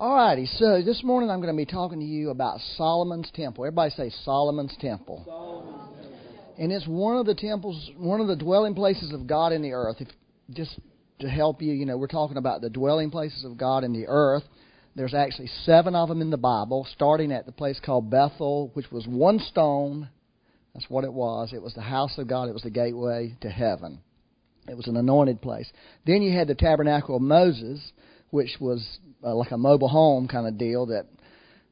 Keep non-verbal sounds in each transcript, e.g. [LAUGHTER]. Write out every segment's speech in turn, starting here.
Alrighty, so this morning I'm going to be talking to you about Solomon's Temple. Everybody say Solomon's Temple. Solomon's Temple. And it's one of the temples, one of the dwelling places of God in the earth. If, just to help you, you know, we're talking about the dwelling places of God in the earth. There's actually seven of them in the Bible, starting at the place called Bethel, which was one stone. That's what it was. It was the house of God. It was the gateway to heaven. It was an anointed place. Then you had the tabernacle of Moses, which was uh, like a mobile home kind of deal that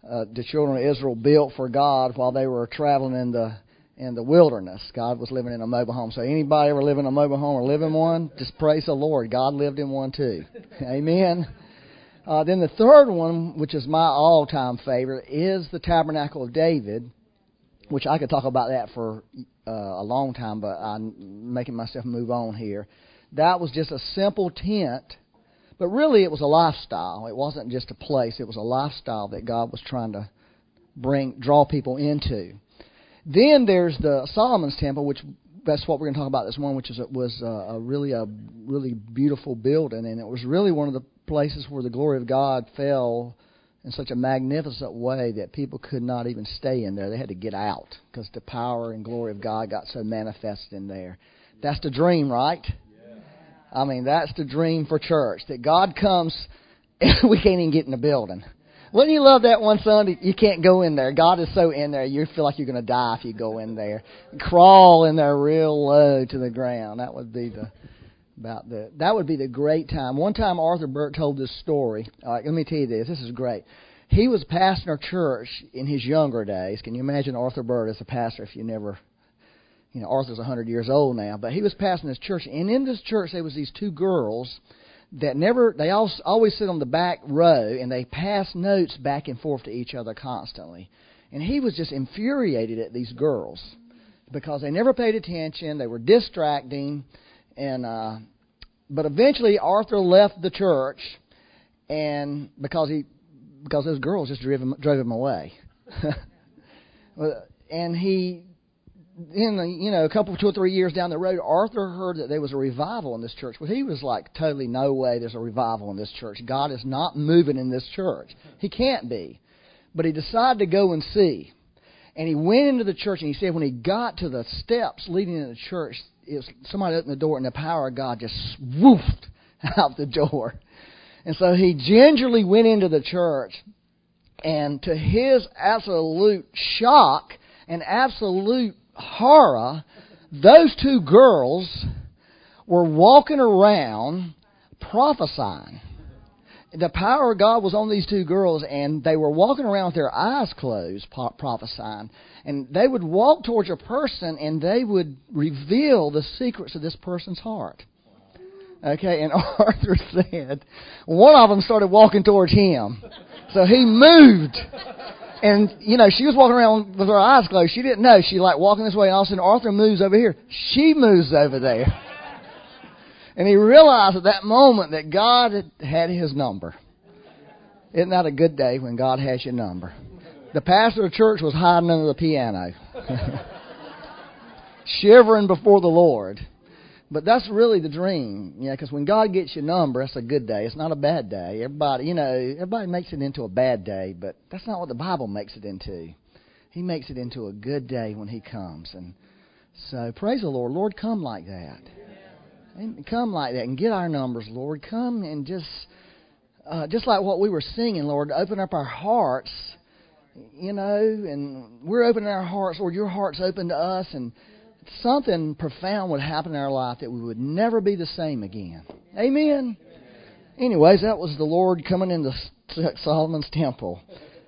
uh, the children of Israel built for God while they were traveling in the in the wilderness. God was living in a mobile home. So anybody ever live in a mobile home or live in one, just praise the Lord. God lived in one too. [LAUGHS] Amen. Uh, then the third one, which is my all-time favorite, is the Tabernacle of David, which I could talk about that for uh, a long time, but I'm making myself move on here. That was just a simple tent but really, it was a lifestyle. It wasn't just a place. It was a lifestyle that God was trying to bring, draw people into. Then there's the Solomon's Temple, which that's what we're going to talk about this morning, which is was a, a really a really beautiful building, and it was really one of the places where the glory of God fell in such a magnificent way that people could not even stay in there. They had to get out because the power and glory of God got so manifest in there. That's the dream, right? I mean, that's the dream for church that God comes [LAUGHS] we can't even get in the building. Wouldn't you love that one Sunday? You can't go in there. God is so in there, you feel like you're going to die if you go in there. Crawl in there real low to the ground. That would be the about the that would be the great time. One time Arthur Burt told this story. All right, let me tell you this. This is great. He was pastoring a church in his younger days. Can you imagine Arthur Burt as a pastor if you never you know, Arthur's a 100 years old now, but he was passing this church, and in this church there was these two girls that never, they all, always sit on the back row, and they pass notes back and forth to each other constantly. And he was just infuriated at these girls because they never paid attention, they were distracting, and, uh, but eventually Arthur left the church, and because he, because those girls just drove him, drove him away. [LAUGHS] and he in the, you know a couple two or three years down the road, Arthur heard that there was a revival in this church. Well, he was like, totally no way. There's a revival in this church. God is not moving in this church. He can't be. But he decided to go and see. And he went into the church, and he said when he got to the steps leading into the church, it was, somebody opened the door, and the power of God just swooped [LAUGHS] out the door. And so he gingerly went into the church, and to his absolute shock and absolute horror, those two girls were walking around prophesying. The power of God was on these two girls, and they were walking around with their eyes closed, prophesying. And they would walk towards a person, and they would reveal the secrets of this person's heart. Okay, and [LAUGHS] Arthur said, one of them started walking towards him. So he moved and you know, she was walking around with her eyes closed. She didn't know. She like walking this way, and all of a sudden Arthur moves over here. She moves over there. And he realized at that moment that God had, his number. Isn't that a good day when God has your number? The pastor of the church was hiding under the piano, [LAUGHS] shivering before the Lord. But that's really the dream, yeah. Because when God gets your number, that's a good day. It's not a bad day. Everybody, you know, everybody makes it into a bad day, but that's not what the Bible makes it into. He makes it into a good day when He comes, and so praise the Lord. Lord, come like that. Come like that, and get our numbers, Lord. Come and just, uh, just like what we were singing, Lord. Open up our hearts, you know, and we're opening our hearts, Lord. Your heart's open to us, and something profound would happen in our life that we would never be the same again. Amen. Anyways, that was the Lord coming into Solomon's temple.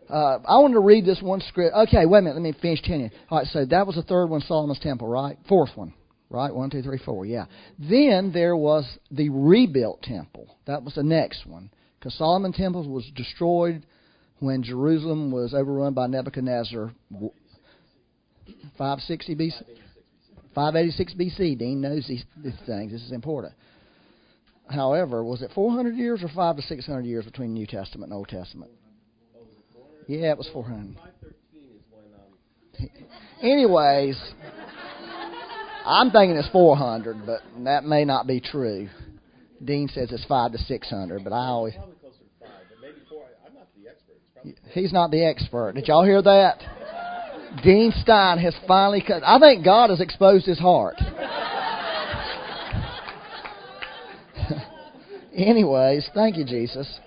Uh, I want to read this one script. Okay, wait a minute. Let me finish telling you. All right, so that was the third one, Solomon's temple, right? Fourth one, right? One, two, three, four. Yeah. Then there was the rebuilt temple. That was the next one, because Solomon's temple was destroyed when Jerusalem was overrun by Nebuchadnezzar. 560 BC. 586 BC. Dean knows these, these things. This is important. However, was it 400 years or 5 to 600 years between New Testament and Old Testament? Yeah, it was 400. Anyways, I'm thinking it's 400, but that may not be true. Dean says it's 5 to 600, but I always. I'm not the expert. He's not the expert. Did y'all hear that? Dean Stein has finally cut. I think God has exposed his heart. [LAUGHS] Anyways, thank you, Jesus.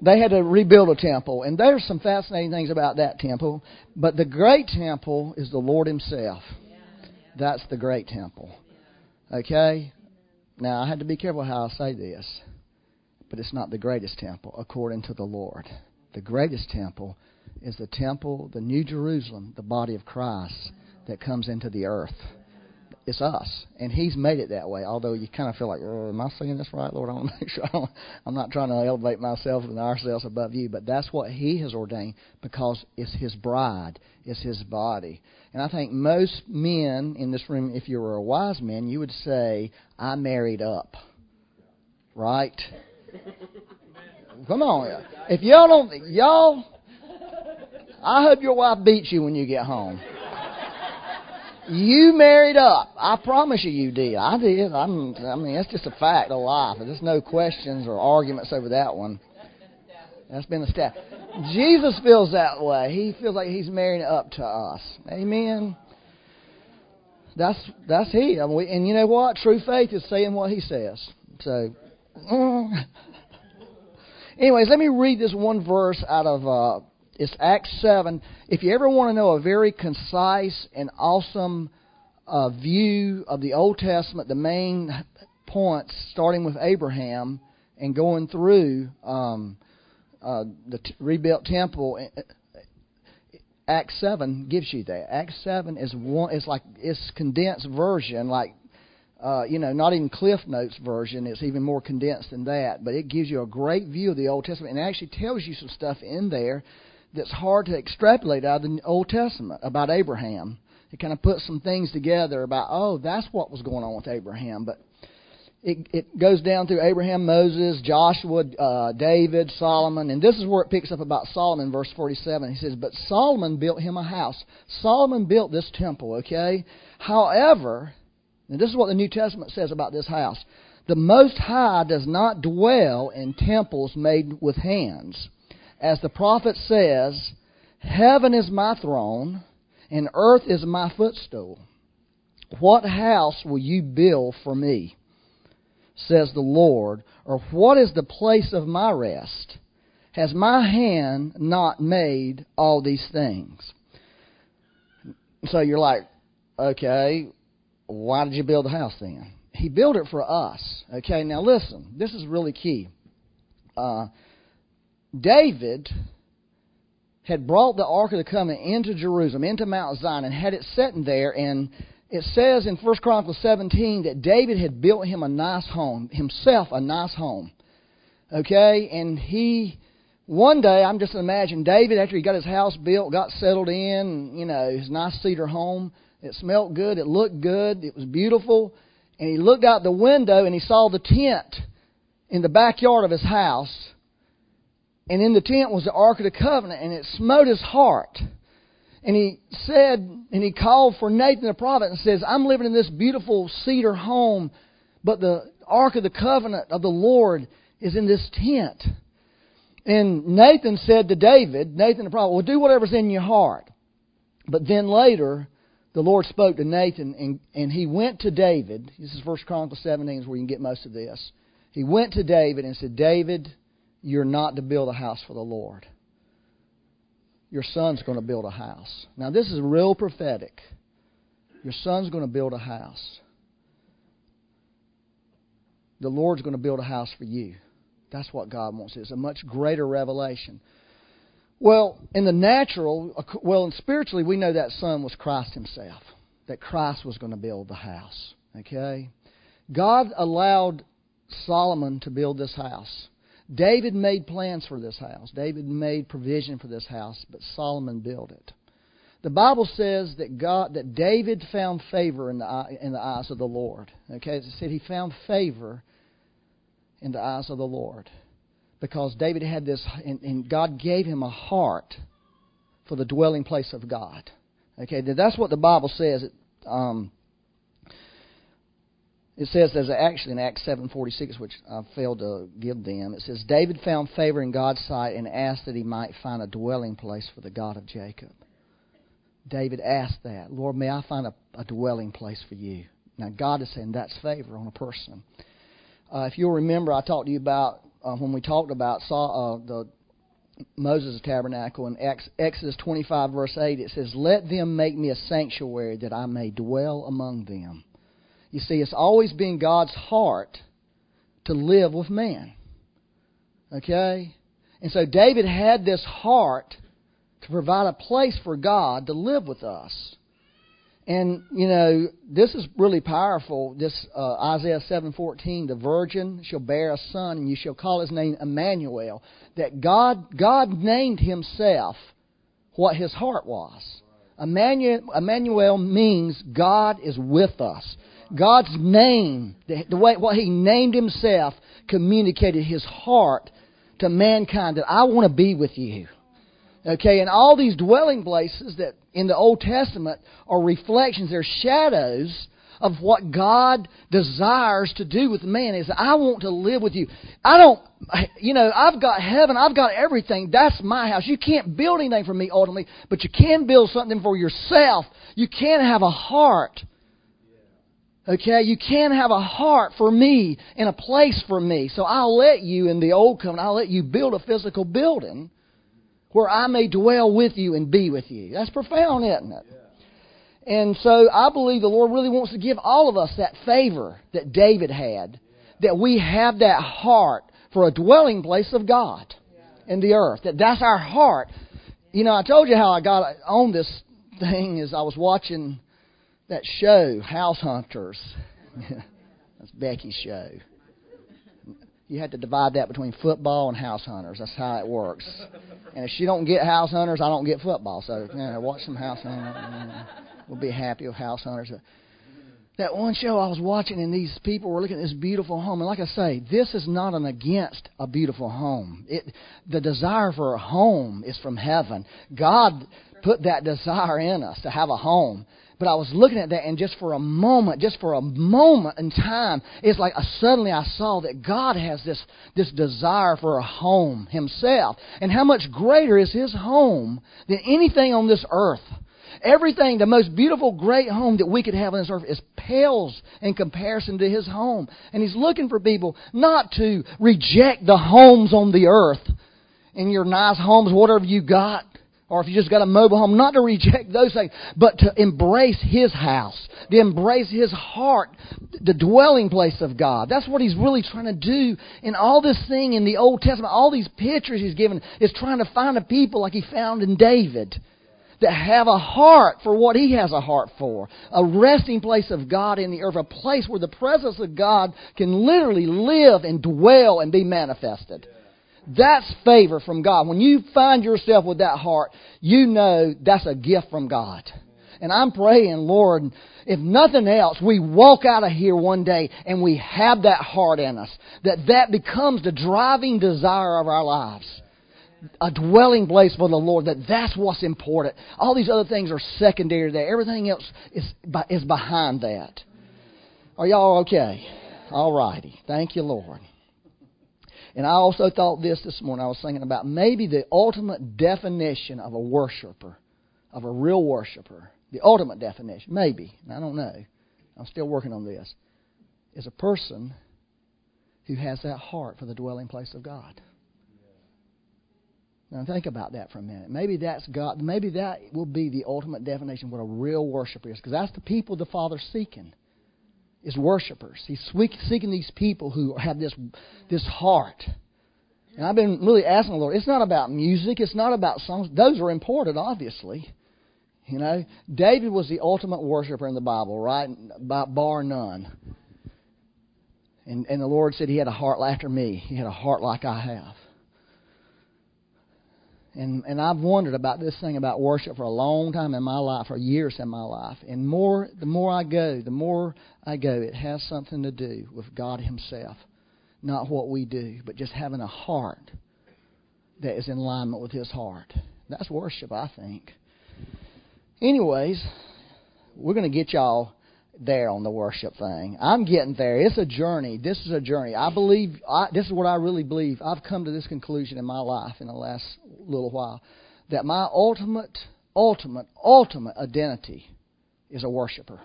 They had to rebuild a temple, and there's some fascinating things about that temple. But the great temple is the Lord Himself. That's the great temple. Okay? Now, I had to be careful how I say this, but it's not the greatest temple according to the Lord. The greatest temple is the temple, the New Jerusalem, the body of Christ that comes into the earth. It's us, and He's made it that way. Although you kind of feel like, oh, am I saying this right, Lord? I want to [LAUGHS] make sure I am not trying to elevate myself and ourselves above you, but that's what He has ordained because it's His bride, it's His body. And I think most men in this room, if you were a wise man, you would say, "I married up," right? [LAUGHS] Come on, if y'all don't, y'all I hope your wife beats you when you get home. You married up. I promise you, you did. I did. I'm, I mean, that's just a fact of life. There's no questions or arguments over that one. That's been established. Jesus feels that way. He feels like he's marrying up to us. Amen. That's that's he. I mean, and you know what? True faith is saying what he says. So, [LAUGHS] anyways, let me read this one verse out of uh, it's Acts 7. If you ever want to know a very concise and awesome uh, view of the Old Testament, the main points, starting with Abraham and going through um, uh, the t- rebuilt temple, eh, eh, Acts 7 gives you that. Acts 7 is one. It's like it's condensed version, like uh, you know, not even Cliff Notes version. It's even more condensed than that. But it gives you a great view of the Old Testament and actually tells you some stuff in there that's hard to extrapolate out of the Old Testament about Abraham. It kind of puts some things together about, oh, that's what was going on with Abraham. But it, it goes down through Abraham, Moses, Joshua, uh, David, Solomon, and this is where it picks up about Solomon, verse 47. He says, But Solomon built him a house. Solomon built this temple, okay? However, and this is what the New Testament says about this house the Most High does not dwell in temples made with hands as the prophet says, Heaven is my throne, and earth is my footstool. What house will you build for me? says the Lord, or what is the place of my rest? Has my hand not made all these things? So you're like, okay, why did you build the house then? He built it for us. Okay, now listen, this is really key. Uh, David had brought the Ark of the Covenant into Jerusalem, into Mount Zion, and had it sitting there. And it says in 1 Chronicles 17 that David had built him a nice home, himself a nice home. Okay? And he, one day, I'm just imagining David, after he got his house built, got settled in, you know, his nice cedar home. It smelled good, it looked good, it was beautiful. And he looked out the window and he saw the tent in the backyard of his house and in the tent was the Ark of the Covenant, and it smote his heart. And he said, and he called for Nathan the prophet and says, I'm living in this beautiful cedar home, but the Ark of the Covenant of the Lord is in this tent. And Nathan said to David, Nathan the prophet, well, do whatever's in your heart. But then later, the Lord spoke to Nathan, and, and he went to David. This is First Chronicles 17 is where you can get most of this. He went to David and said, David, you're not to build a house for the Lord. Your son's going to build a house. Now, this is real prophetic. Your son's going to build a house. The Lord's going to build a house for you. That's what God wants. It's a much greater revelation. Well, in the natural, well, and spiritually, we know that son was Christ himself, that Christ was going to build the house. Okay? God allowed Solomon to build this house. David made plans for this house. David made provision for this house, but Solomon built it. The Bible says that God, that David found favor in the in the eyes of the Lord. Okay, as it said, he found favor in the eyes of the Lord because David had this, and, and God gave him a heart for the dwelling place of God. Okay, that's what the Bible says. Um, It says there's actually in Acts 7:46, which I failed to give them. It says David found favor in God's sight and asked that he might find a dwelling place for the God of Jacob. David asked that, Lord, may I find a, a dwelling place for you? Now God is saying that's favor on a person. Uh, if you'll remember, I talked to you about uh, when we talked about saw uh, the Moses' tabernacle in Exodus 25 verse 8. It says, "Let them make me a sanctuary that I may dwell among them." You see, it's always been God's heart to live with man. Okay? And so David had this heart to provide a place for God to live with us. And you know, this is really powerful. This uh, Isaiah 7:14, the virgin shall bear a son, and you shall call his name Emmanuel. That God God named Himself what His heart was. Emmanuel, Emmanuel means God is with us. God's name, the, the way what He named Himself, communicated His heart to mankind that I want to be with you. Okay, and all these dwelling places that in the Old Testament are reflections, they're shadows of what God desires to do with man is I want to live with you. I don't you know, I've got heaven, I've got everything. That's my house. You can't build anything for me ultimately, but you can build something for yourself. You can have a heart. Okay, you can have a heart for me and a place for me. So I'll let you in the old covenant, I'll let you build a physical building where I may dwell with you and be with you. That's profound, isn't it? And so I believe the Lord really wants to give all of us that favor that David had, that we have that heart for a dwelling place of God in the earth. That that's our heart. You know, I told you how I got on this thing is I was watching that show, House Hunters. [LAUGHS] that's Becky's show. You had to divide that between football and house hunters. That's how it works. And if she don't get house hunters, I don't get football. So you know, watch some house hunters. We'll be happy with house hunters. That one show I was watching, and these people were looking at this beautiful home. And like I say, this is not an against a beautiful home. It, the desire for a home is from heaven. God put that desire in us to have a home. But I was looking at that, and just for a moment, just for a moment in time, it's like uh, suddenly I saw that God has this, this desire for a home Himself. And how much greater is His home than anything on this earth? Everything, the most beautiful, great home that we could have on this earth is pales in comparison to His home. And He's looking for people not to reject the homes on the earth and your nice homes, whatever you got, or if you just got a mobile home, not to reject those things, but to embrace His house, to embrace His heart, the dwelling place of God. That's what He's really trying to do in all this thing in the Old Testament. All these pictures He's given is trying to find a people like He found in David that have a heart for what He has a heart for. A resting place of God in the earth, a place where the presence of God can literally live and dwell and be manifested. That's favor from God. When you find yourself with that heart, you know that's a gift from God. And I'm praying, Lord, if nothing else, we walk out of here one day and we have that heart in us. That that becomes the driving desire of our lives. A dwelling place for the Lord. That that's what's important. All these other things are secondary to that. Everything else is, is behind that. Are y'all okay? All righty. Thank you, Lord. And I also thought this this morning. I was thinking about maybe the ultimate definition of a worshiper, of a real worshiper. The ultimate definition, maybe. I don't know. I'm still working on this. Is a person who has that heart for the dwelling place of God. Now think about that for a minute. Maybe that's God. Maybe that will be the ultimate definition of what a real worshiper is, because that's the people the Father's seeking is worshipers. He's seeking these people who have this, this heart. And I've been really asking the Lord, it's not about music, it's not about songs. Those are important, obviously. You know, David was the ultimate worshiper in the Bible, right? Bar none. And, and the Lord said he had a heart after me. He had a heart like I have. And and I've wondered about this thing about worship for a long time in my life, for years in my life. And more the more I go, the more I go, it has something to do with God Himself. Not what we do, but just having a heart that is in alignment with His heart. That's worship, I think. Anyways, we're going to get y'all there on the worship thing. I'm getting there. It's a journey. This is a journey. I believe, I, this is what I really believe. I've come to this conclusion in my life in the last little while that my ultimate, ultimate, ultimate identity is a worshiper.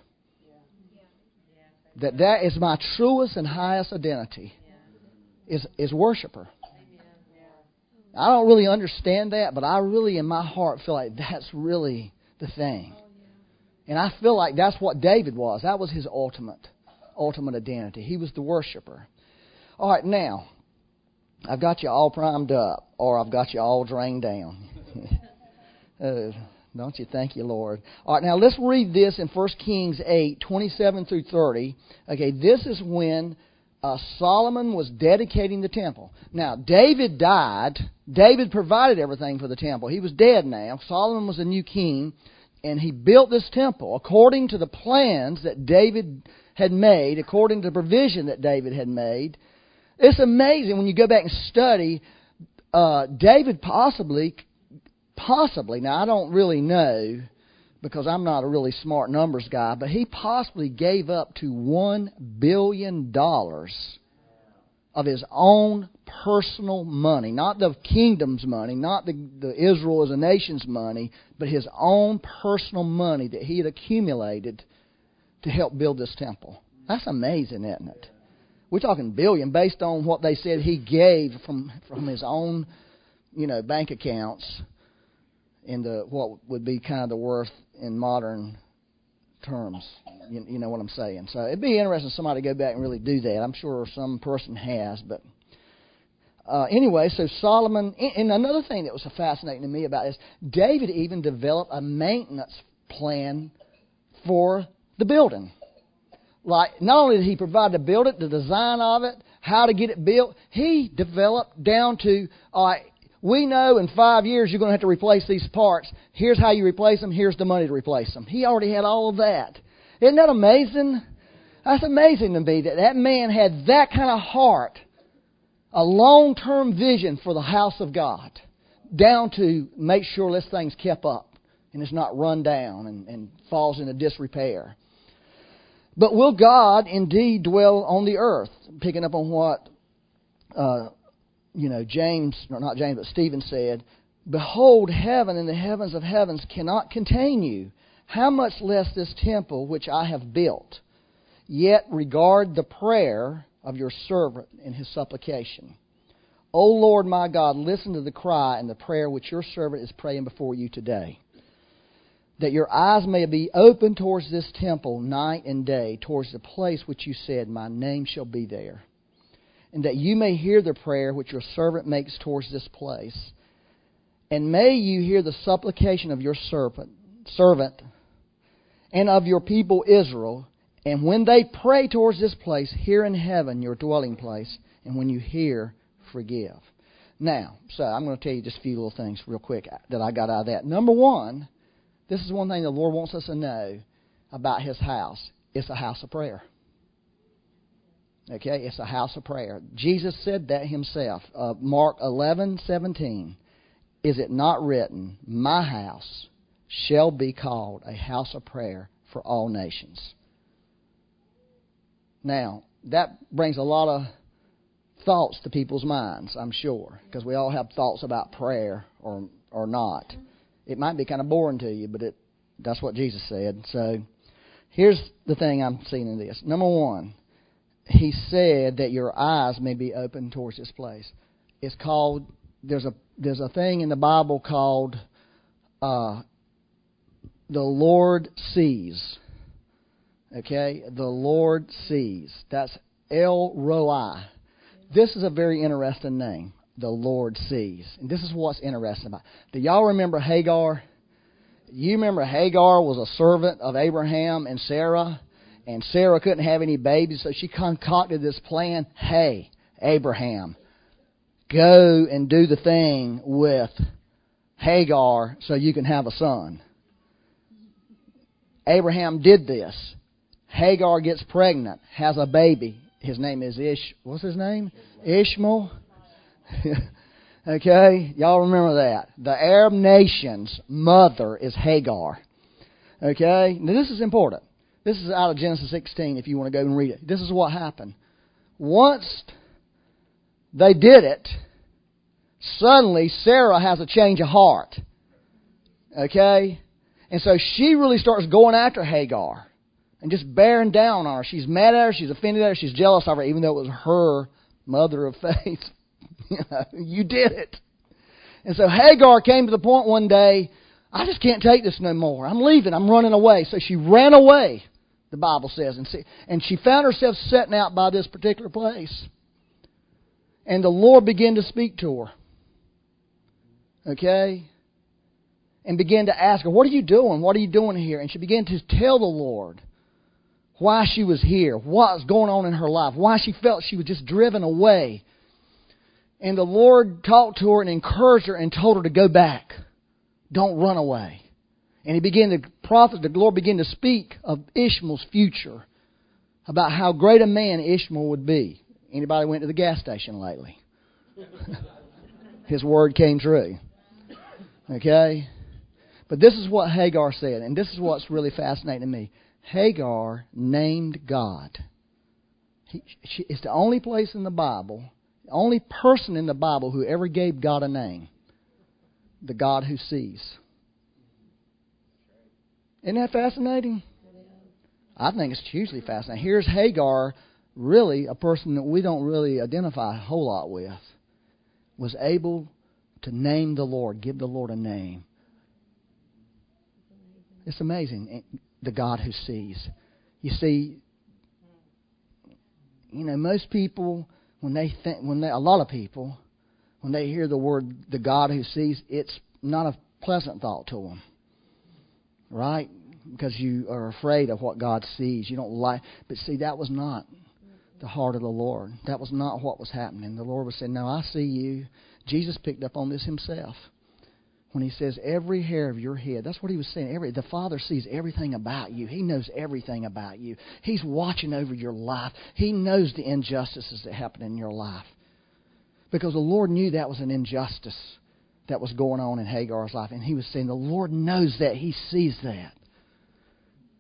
That that is my truest and highest identity is is worshiper. I don't really understand that, but I really in my heart feel like that's really the thing. And I feel like that's what David was. That was his ultimate, ultimate identity. He was the worshiper. All right, now, I've got you all primed up, or I've got you all drained down. [LAUGHS] uh, don't you thank you, Lord? All right, now let's read this in 1 Kings 8, 27 through 30. Okay, this is when uh, Solomon was dedicating the temple. Now, David died. David provided everything for the temple. He was dead now. Solomon was a new king and he built this temple according to the plans that David had made, according to the provision that David had made. It's amazing when you go back and study. Uh, David possibly, possibly, now I don't really know because I'm not a really smart numbers guy, but he possibly gave up to one billion dollars of his own personal money, not the kingdom's money, not the, the Israel as a nation's money, but his own personal money that he had accumulated to help build this temple. That's amazing, isn't it? We're talking billion based on what they said he gave from from his own, you know, bank accounts in the uh, what would be kind of the worth in modern terms. You, you know what I'm saying? So it'd be interesting for somebody go back and really do that. I'm sure some person has, but uh, anyway, so Solomon, and another thing that was fascinating to me about this, David even developed a maintenance plan for the building. Like, not only did he provide to build it, the design of it, how to get it built, he developed down to, all right, we know in five years you're going to have to replace these parts. Here's how you replace them. Here's the money to replace them. He already had all of that. Isn't that amazing? That's amazing to me that that man had that kind of heart, a long term vision for the house of God, down to make sure this thing's kept up and it's not run down and, and falls into disrepair. But will God indeed dwell on the earth? Picking up on what uh, you know, James, or not James, but Stephen said, Behold, heaven and the heavens of heavens cannot contain you. How much less this temple which I have built? Yet regard the prayer of your servant in his supplication. O Lord my God, listen to the cry and the prayer which your servant is praying before you today. That your eyes may be open towards this temple night and day, towards the place which you said, My name shall be there and that you may hear the prayer which your servant makes towards this place. And may you hear the supplication of your servant, servant and of your people Israel. And when they pray towards this place, here in heaven, your dwelling place, and when you hear, forgive. Now, so I'm going to tell you just a few little things real quick that I got out of that. Number one, this is one thing the Lord wants us to know about His house. It's a house of prayer. Okay, it's a house of prayer. Jesus said that himself. Uh, Mark eleven seventeen. Is it not written, My house shall be called a house of prayer for all nations? Now, that brings a lot of thoughts to people's minds, I'm sure, because we all have thoughts about prayer or or not. It might be kind of boring to you, but it that's what Jesus said. So, here's the thing I'm seeing in this. Number one, he said that your eyes may be open towards this place. It's called there's a there's a thing in the Bible called uh, the Lord sees. Okay, the Lord sees. That's El Roi. This is a very interesting name. The Lord sees, and this is what's interesting about. It. Do y'all remember Hagar? You remember Hagar was a servant of Abraham and Sarah and Sarah couldn't have any babies, so she concocted this plan. Hey, Abraham, go and do the thing with Hagar so you can have a son. Abraham did this. Hagar gets pregnant, has a baby. His name is Ish. What's his name? Ishmael. [LAUGHS] okay, y'all remember that. The Arab nation's mother is Hagar. Okay, now this is important. This is out of Genesis 16 if you want to go and read it. This is what happened. Once they did it, suddenly Sarah has a change of heart. Okay? And so she really starts going after Hagar and just bearing down on her. She's mad at her, she's offended at her, she's jealous of her, even though it was her mother of faith. [LAUGHS] you did it. And so Hagar came to the point one day, I just can't take this no more. I'm leaving. I'm running away. So she ran away, the Bible says. And, see, and she found herself setting out by this particular place. And the Lord began to speak to her. Okay? And began to ask her, What are you doing? What are you doing here? And she began to tell the Lord why she was here, what was going on in her life, why she felt she was just driven away. And the Lord talked to her and encouraged her and told her to go back. Don't run away. And he began to prophet, the Lord began to speak of Ishmael's future, about how great a man Ishmael would be. Anybody went to the gas station lately? [LAUGHS] His word came true. Okay? But this is what Hagar said, and this is what's really fascinating to me. Hagar named God. He, she, it's the only place in the Bible, the only person in the Bible who ever gave God a name. The God who sees. Isn't that fascinating? I think it's hugely fascinating. Here's Hagar, really a person that we don't really identify a whole lot with, was able to name the Lord, give the Lord a name. It's amazing eh, the God who sees. You see, you know, most people when they think when they a lot of people when they hear the word the God who sees, it's not a pleasant thought to them. Right? Because you are afraid of what God sees. You don't like but see that was not the heart of the Lord. That was not what was happening. The Lord was saying, No, I see you. Jesus picked up on this himself when he says every hair of your head. That's what he was saying. Every the Father sees everything about you. He knows everything about you. He's watching over your life. He knows the injustices that happen in your life. Because the Lord knew that was an injustice that was going on in Hagar's life. And he was saying, The Lord knows that. He sees that.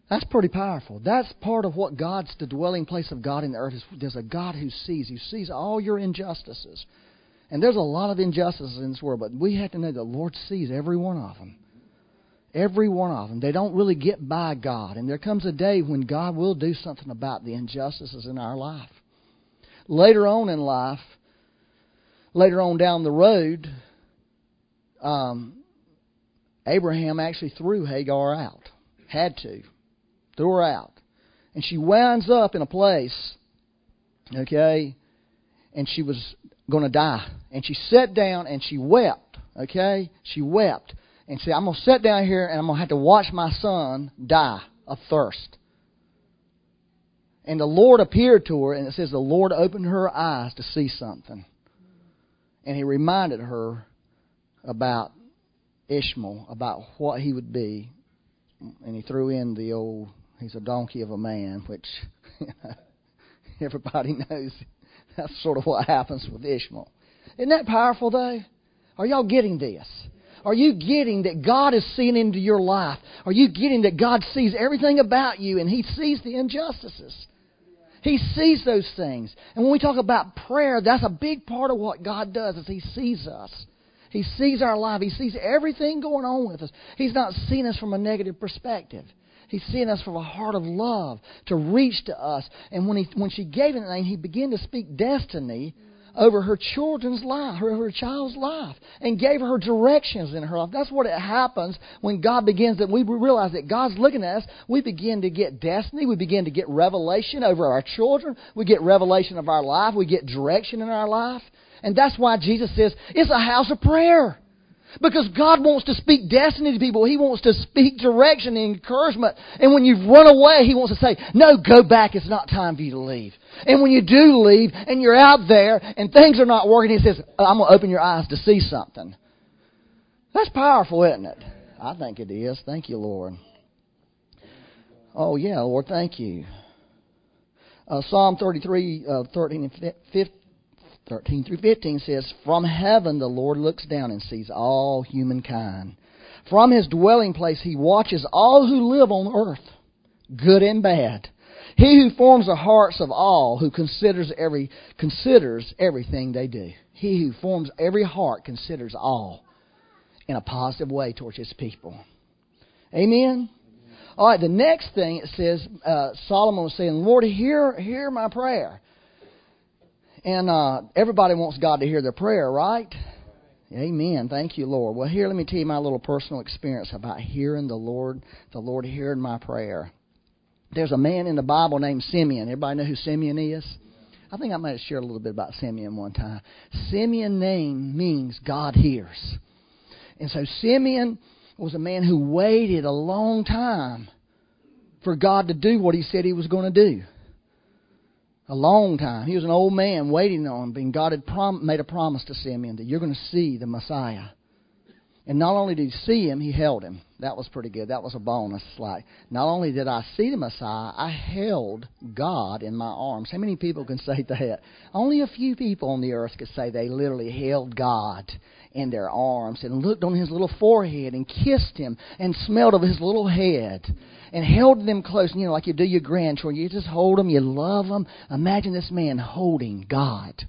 That's pretty powerful. That's part of what God's the dwelling place of God in the earth is there's a God who sees, who sees all your injustices. And there's a lot of injustices in this world, but we have to know the Lord sees every one of them. Every one of them. They don't really get by God. And there comes a day when God will do something about the injustices in our life. Later on in life, later on down the road, um, Abraham actually threw Hagar out. Had to. Threw her out. And she winds up in a place, okay, and she was going to die. And she sat down and she wept. Okay? She wept. And said, I'm going to sit down here and I'm going to have to watch my son die of thirst. And the Lord appeared to her, and it says the Lord opened her eyes to see something. And he reminded her about Ishmael, about what he would be. And he threw in the old, he's a donkey of a man, which [LAUGHS] everybody knows that's sort of what happens with Ishmael. Isn't that powerful, though? Are y'all getting this? Are you getting that God is seeing into your life? Are you getting that God sees everything about you and He sees the injustices? He sees those things. And when we talk about prayer, that's a big part of what God does is He sees us. He sees our life. He sees everything going on with us. He's not seeing us from a negative perspective. He's seeing us from a heart of love to reach to us. And when, he, when she gave him the name, he began to speak destiny over her children's life, her, her child's life, and gave her directions in her life. That's what it happens when God begins that we realize that God's looking at us. We begin to get destiny. We begin to get revelation over our children. We get revelation of our life. We get direction in our life. And that's why Jesus says it's a house of prayer. Because God wants to speak destiny to people. He wants to speak direction and encouragement. And when you've run away, He wants to say, no, go back. It's not time for you to leave. And when you do leave and you're out there and things are not working, He says, I'm going to open your eyes to see something. That's powerful, isn't it? I think it is. Thank you, Lord. Oh, yeah, Lord, thank you. Uh, Psalm 33, uh, 13 and 15, 13 through 15 says, From heaven the Lord looks down and sees all humankind. From his dwelling place he watches all who live on earth. good and bad. He who forms the hearts of all who considers every considers everything they do. He who forms every heart considers all in a positive way towards his people. Amen. All right. The next thing it says, uh, Solomon was saying, "Lord, hear hear my prayer." And uh, everybody wants God to hear their prayer, right? Amen. Thank you, Lord. Well, here, let me tell you my little personal experience about hearing the Lord, the Lord hearing my prayer. There's a man in the Bible named Simeon. Everybody know who Simeon is? I think I might have shared a little bit about Simeon one time. Simeon name means God hears. And so Simeon was a man who waited a long time for God to do what he said he was going to do. A long time. He was an old man waiting on him, and God had prom- made a promise to Simeon that you're going to see the Messiah. And not only did he see him, he held him. That was pretty good. That was a bonus. Like, not only did I see the Messiah, I held God in my arms. How many people can say that? Only a few people on the earth could say they literally held God in their arms and looked on his little forehead and kissed him and smelled of his little head and held them close. You know, like you do your grandchildren. You just hold them, you love them. Imagine this man holding God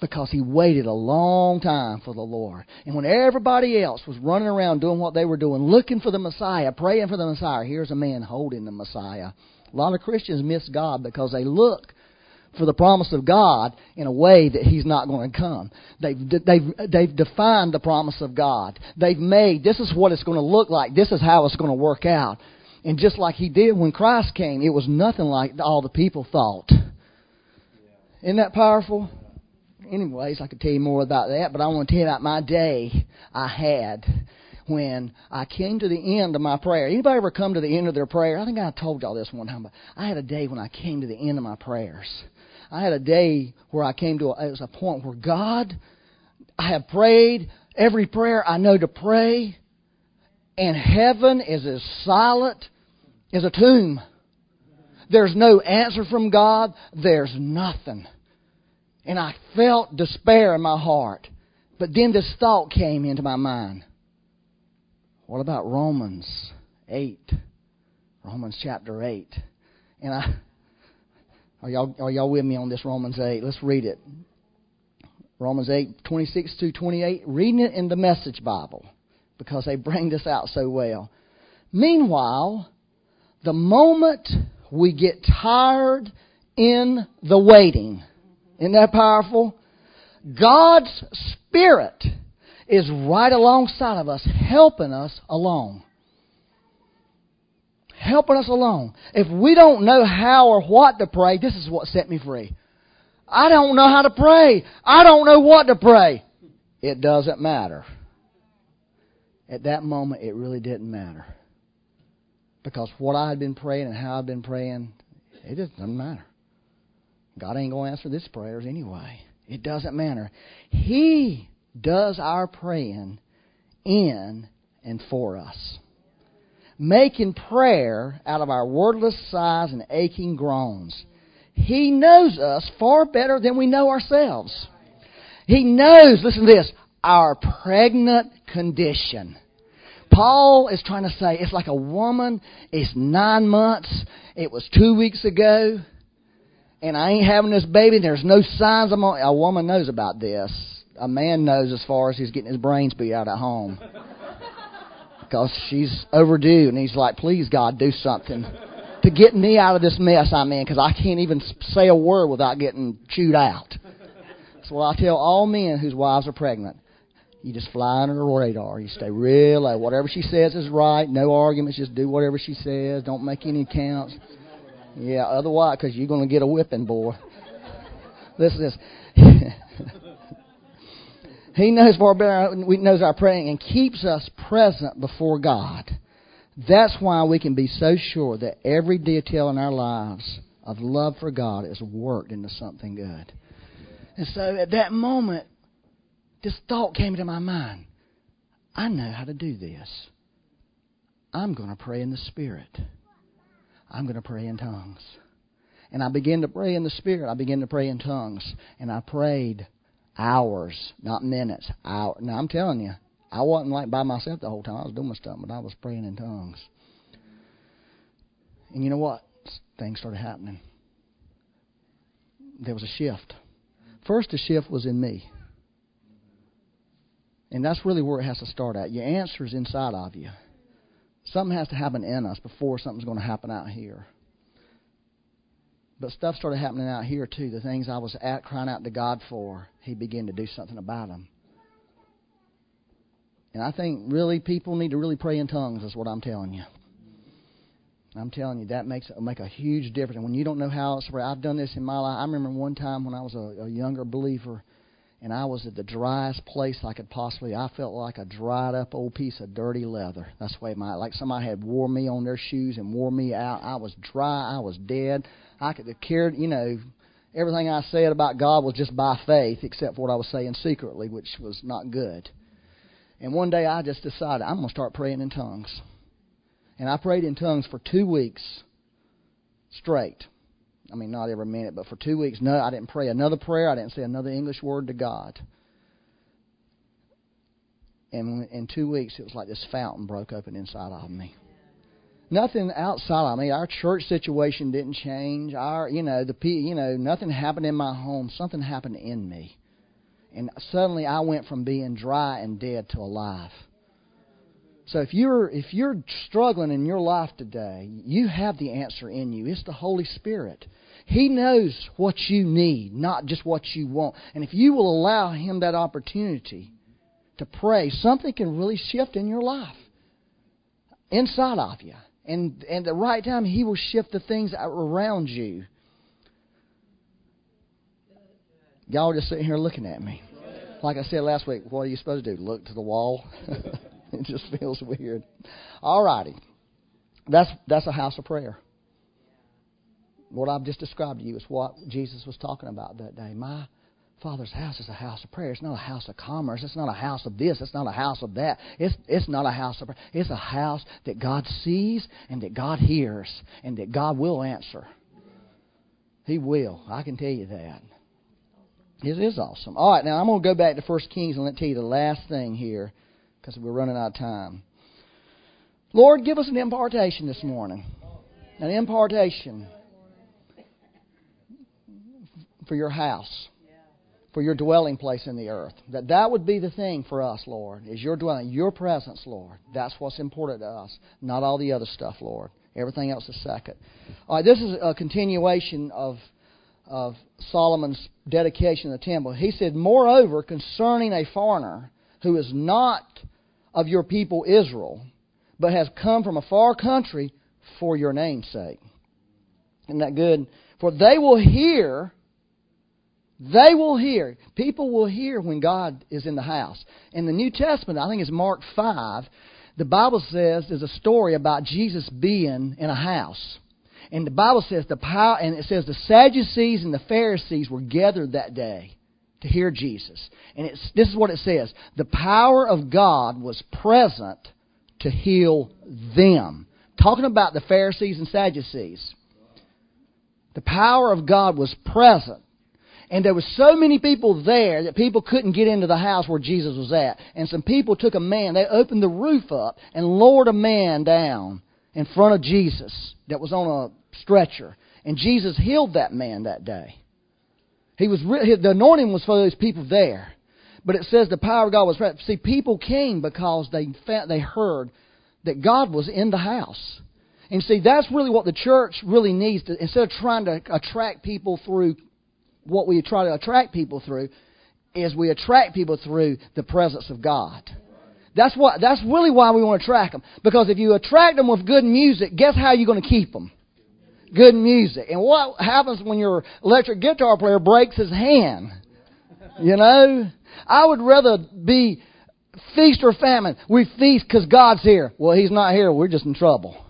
because he waited a long time for the Lord. And when everybody else was running around doing what they were doing, looking for the Messiah, praying for the Messiah, here's a man holding the Messiah. A lot of Christians miss God because they look for the promise of God in a way that He's not going to come. They've, they've, they've defined the promise of God. They've made, this is what it's going to look like. This is how it's going to work out. And just like He did when Christ came, it was nothing like all the people thought. Isn't that powerful? Anyways, I could tell you more about that, but I want to tell you about my day I had when I came to the end of my prayer. Anybody ever come to the end of their prayer? I think I told y'all this one time, but I had a day when I came to the end of my prayers. I had a day where I came to a, it was a point where God, I have prayed every prayer I know to pray, and heaven is as silent as a tomb. There's no answer from God. There's nothing. And I felt despair in my heart. But then this thought came into my mind. What about Romans 8? Romans chapter 8. And I are y'all are y'all with me on this Romans 8? Let's read it. Romans 8, 26 to 28, reading it in the Message Bible because they bring this out so well. Meanwhile, the moment we get tired in the waiting, isn't that powerful? God's Spirit is right alongside of us, helping us along. Helping us along. If we don't know how or what to pray, this is what set me free. I don't know how to pray. I don't know what to pray. It doesn't matter. At that moment, it really didn't matter. Because what I had been praying and how I'd been praying, it just doesn't matter. God ain't going to answer this prayers anyway. It doesn't matter. He does our praying in and for us. Making prayer out of our wordless sighs and aching groans. He knows us far better than we know ourselves. He knows, listen to this, our pregnant condition. Paul is trying to say it's like a woman, it's nine months, it was two weeks ago, and I ain't having this baby. There's no signs. I'm on, a woman knows about this. A man knows as far as he's getting his brains beat out at home [LAUGHS] because she's overdue, and he's like, "Please, God, do something to get me out of this mess I'm in because I can't even say a word without getting chewed out." So I tell all men whose wives are pregnant, you just fly under the radar. You stay real low. Whatever she says is right. No arguments. Just do whatever she says. Don't make any accounts. Yeah, otherwise, because you're going to get a whipping, boy. [LAUGHS] Listen to this. [LAUGHS] he knows far better. He knows our praying and keeps us present before God. That's why we can be so sure that every detail in our lives of love for God is worked into something good. And so at that moment, this thought came into my mind. I know how to do this. I'm going to pray in the Spirit. I'm going to pray in tongues. And I began to pray in the Spirit. I began to pray in tongues. And I prayed hours, not minutes. Hours. Now, I'm telling you, I wasn't like by myself the whole time. I was doing my stuff, but I was praying in tongues. And you know what? Things started happening. There was a shift. First, the shift was in me. And that's really where it has to start at. Your answer is inside of you. Something has to happen in us before something's going to happen out here. But stuff started happening out here too. The things I was at crying out to God for, He began to do something about them. And I think really people need to really pray in tongues. Is what I'm telling you. I'm telling you that makes make a huge difference. And when you don't know how to I've done this in my life. I remember one time when I was a, a younger believer and I was at the driest place I could possibly. I felt like a dried up old piece of dirty leather. That's the way my like somebody had wore me on their shoes and wore me out. I was dry. I was dead. I could have cared. You know, everything I said about God was just by faith, except for what I was saying secretly, which was not good. And one day I just decided I'm going to start praying in tongues. And I prayed in tongues for two weeks straight. I mean, not every minute, but for two weeks, no, I didn't pray another prayer. I didn't say another English word to God. And in two weeks, it was like this fountain broke open inside of me. Nothing outside of me. Our church situation didn't change. Our, you know, the you know, nothing happened in my home. Something happened in me, and suddenly I went from being dry and dead to alive. So if you're if you're struggling in your life today, you have the answer in you. It's the Holy Spirit. He knows what you need, not just what you want. And if you will allow him that opportunity to pray, something can really shift in your life. Inside of you. And and the right time he will shift the things around you. Y'all are just sitting here looking at me. Like I said last week, what are you supposed to do? Look to the wall? [LAUGHS] [LAUGHS] it just feels weird. All righty. That's that's a house of prayer. What I've just described to you is what Jesus was talking about that day. My Father's house is a house of prayer. It's not a house of commerce. It's not a house of this. It's not a house of that. It's, it's not a house of prayer. It's a house that God sees and that God hears and that God will answer. He will. I can tell you that. It is awesome. All right, now I'm going to go back to First Kings and let tell you the last thing here because we're running out of time. Lord, give us an impartation this morning. An impartation for your house, for your dwelling place in the earth. That that would be the thing for us, Lord, is your dwelling, your presence, Lord. That's what's important to us, not all the other stuff, Lord. Everything else is second. All right, this is a continuation of of Solomon's dedication of the temple. He said, Moreover, concerning a foreigner who is not of your people Israel, but has come from a far country for your name's sake. Isn't that good? For they will hear, they will hear, people will hear when God is in the house. In the New Testament, I think it's Mark 5, the Bible says there's a story about Jesus being in a house. And the Bible says the power, and it says the Sadducees and the Pharisees were gathered that day to hear Jesus. And it's, this is what it says The power of God was present to heal them. Talking about the Pharisees and Sadducees. The power of God was present. And there were so many people there that people couldn't get into the house where Jesus was at. And some people took a man, they opened the roof up and lowered a man down in front of Jesus that was on a stretcher. And Jesus healed that man that day. He was the anointing was for those people there, but it says the power of God was present. See, people came because they felt they heard that God was in the house, and see that's really what the church really needs to. Instead of trying to attract people through what we try to attract people through, is we attract people through the presence of God. That's what. That's really why we want to attract them. Because if you attract them with good music, guess how you're going to keep them? Good music. And what happens when your electric guitar player breaks his hand? You know? I would rather be feast or famine. We feast because God's here. Well, He's not here. We're just in trouble.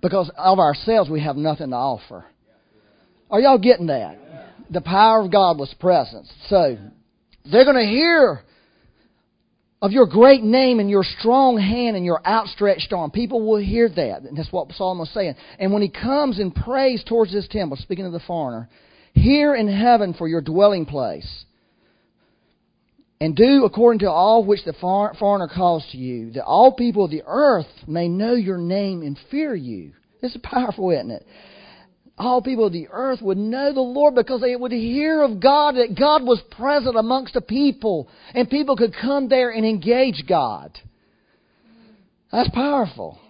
Because of ourselves, we have nothing to offer. Are y'all getting that? The power of God was present. So, they're going to hear of your great name and your strong hand and your outstretched arm. People will hear that. And that's what Solomon was saying. And when he comes and prays towards this temple, speaking of the foreigner, here in heaven for your dwelling place, and do according to all which the foreigner calls to you, that all people of the earth may know your name and fear you. This is powerful, isn't it? All people of the earth would know the Lord because they would hear of God, that God was present amongst the people, and people could come there and engage God. That's powerful.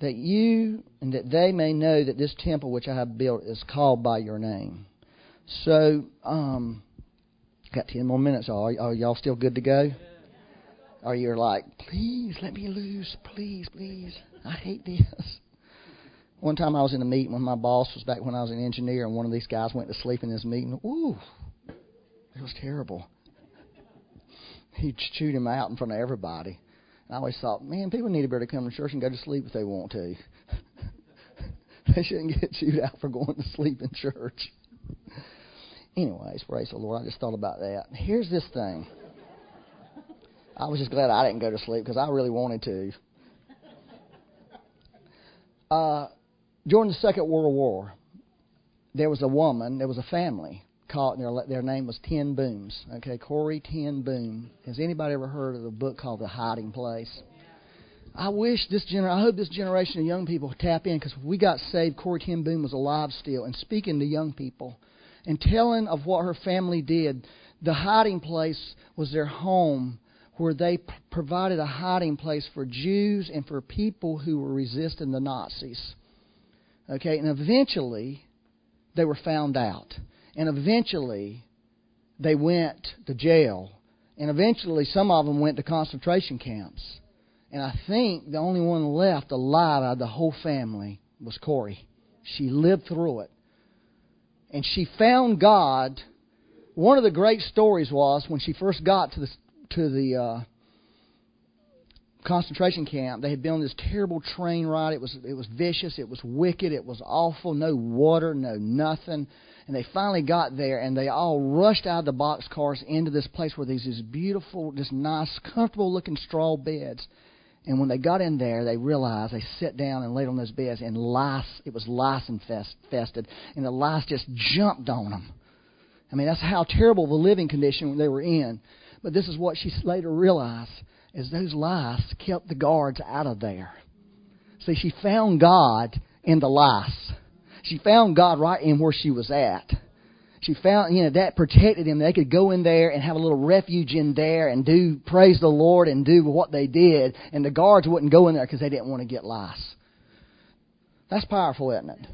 That you and that they may know that this temple which I have built is called by your name. So, um, got 10 more minutes. Are, are y'all still good to go? Or you're like, please let me loose, please, please. I hate this. One time I was in a meeting with my boss was back when I was an engineer, and one of these guys went to sleep in this meeting. Ooh, it was terrible. He chewed him out in front of everybody. And I always thought, man, people need to be able to come to church and go to sleep if they want to. [LAUGHS] they shouldn't get chewed out for going to sleep in church. Anyways, praise the Lord. I just thought about that. Here's this thing. I was just glad I didn't go to sleep because I really wanted to. [LAUGHS] Uh, during the Second World War, there was a woman, there was a family called their their name was Ten Booms. Okay, Corrie Ten Boom. Has anybody ever heard of the book called The Hiding Place? I wish this gener I hope this generation of young people tap in because we got saved. Corrie Ten Boom was alive still and speaking to young people and telling of what her family did. The hiding place was their home where they provided a hiding place for Jews and for people who were resisting the Nazis. Okay, and eventually they were found out. And eventually they went to jail. And eventually some of them went to concentration camps. And I think the only one left alive out of the whole family was Corrie. She lived through it. And she found God. One of the great stories was when she first got to the to the uh, concentration camp. They had been on this terrible train ride. It was it was vicious. It was wicked. It was awful. No water. No nothing. And they finally got there, and they all rushed out of the boxcars into this place where there's these beautiful, this nice, comfortable-looking straw beds. And when they got in there, they realized they sat down and laid on those beds, and lice, it was lice infested, and the lice just jumped on them. I mean, that's how terrible the living condition they were in. But this is what she later realized, is those lice kept the guards out of there. See, she found God in the lice. She found God right in where she was at. She found, you know, that protected them. They could go in there and have a little refuge in there and do praise the Lord and do what they did. And the guards wouldn't go in there because they didn't want to get lice. That's powerful, isn't it?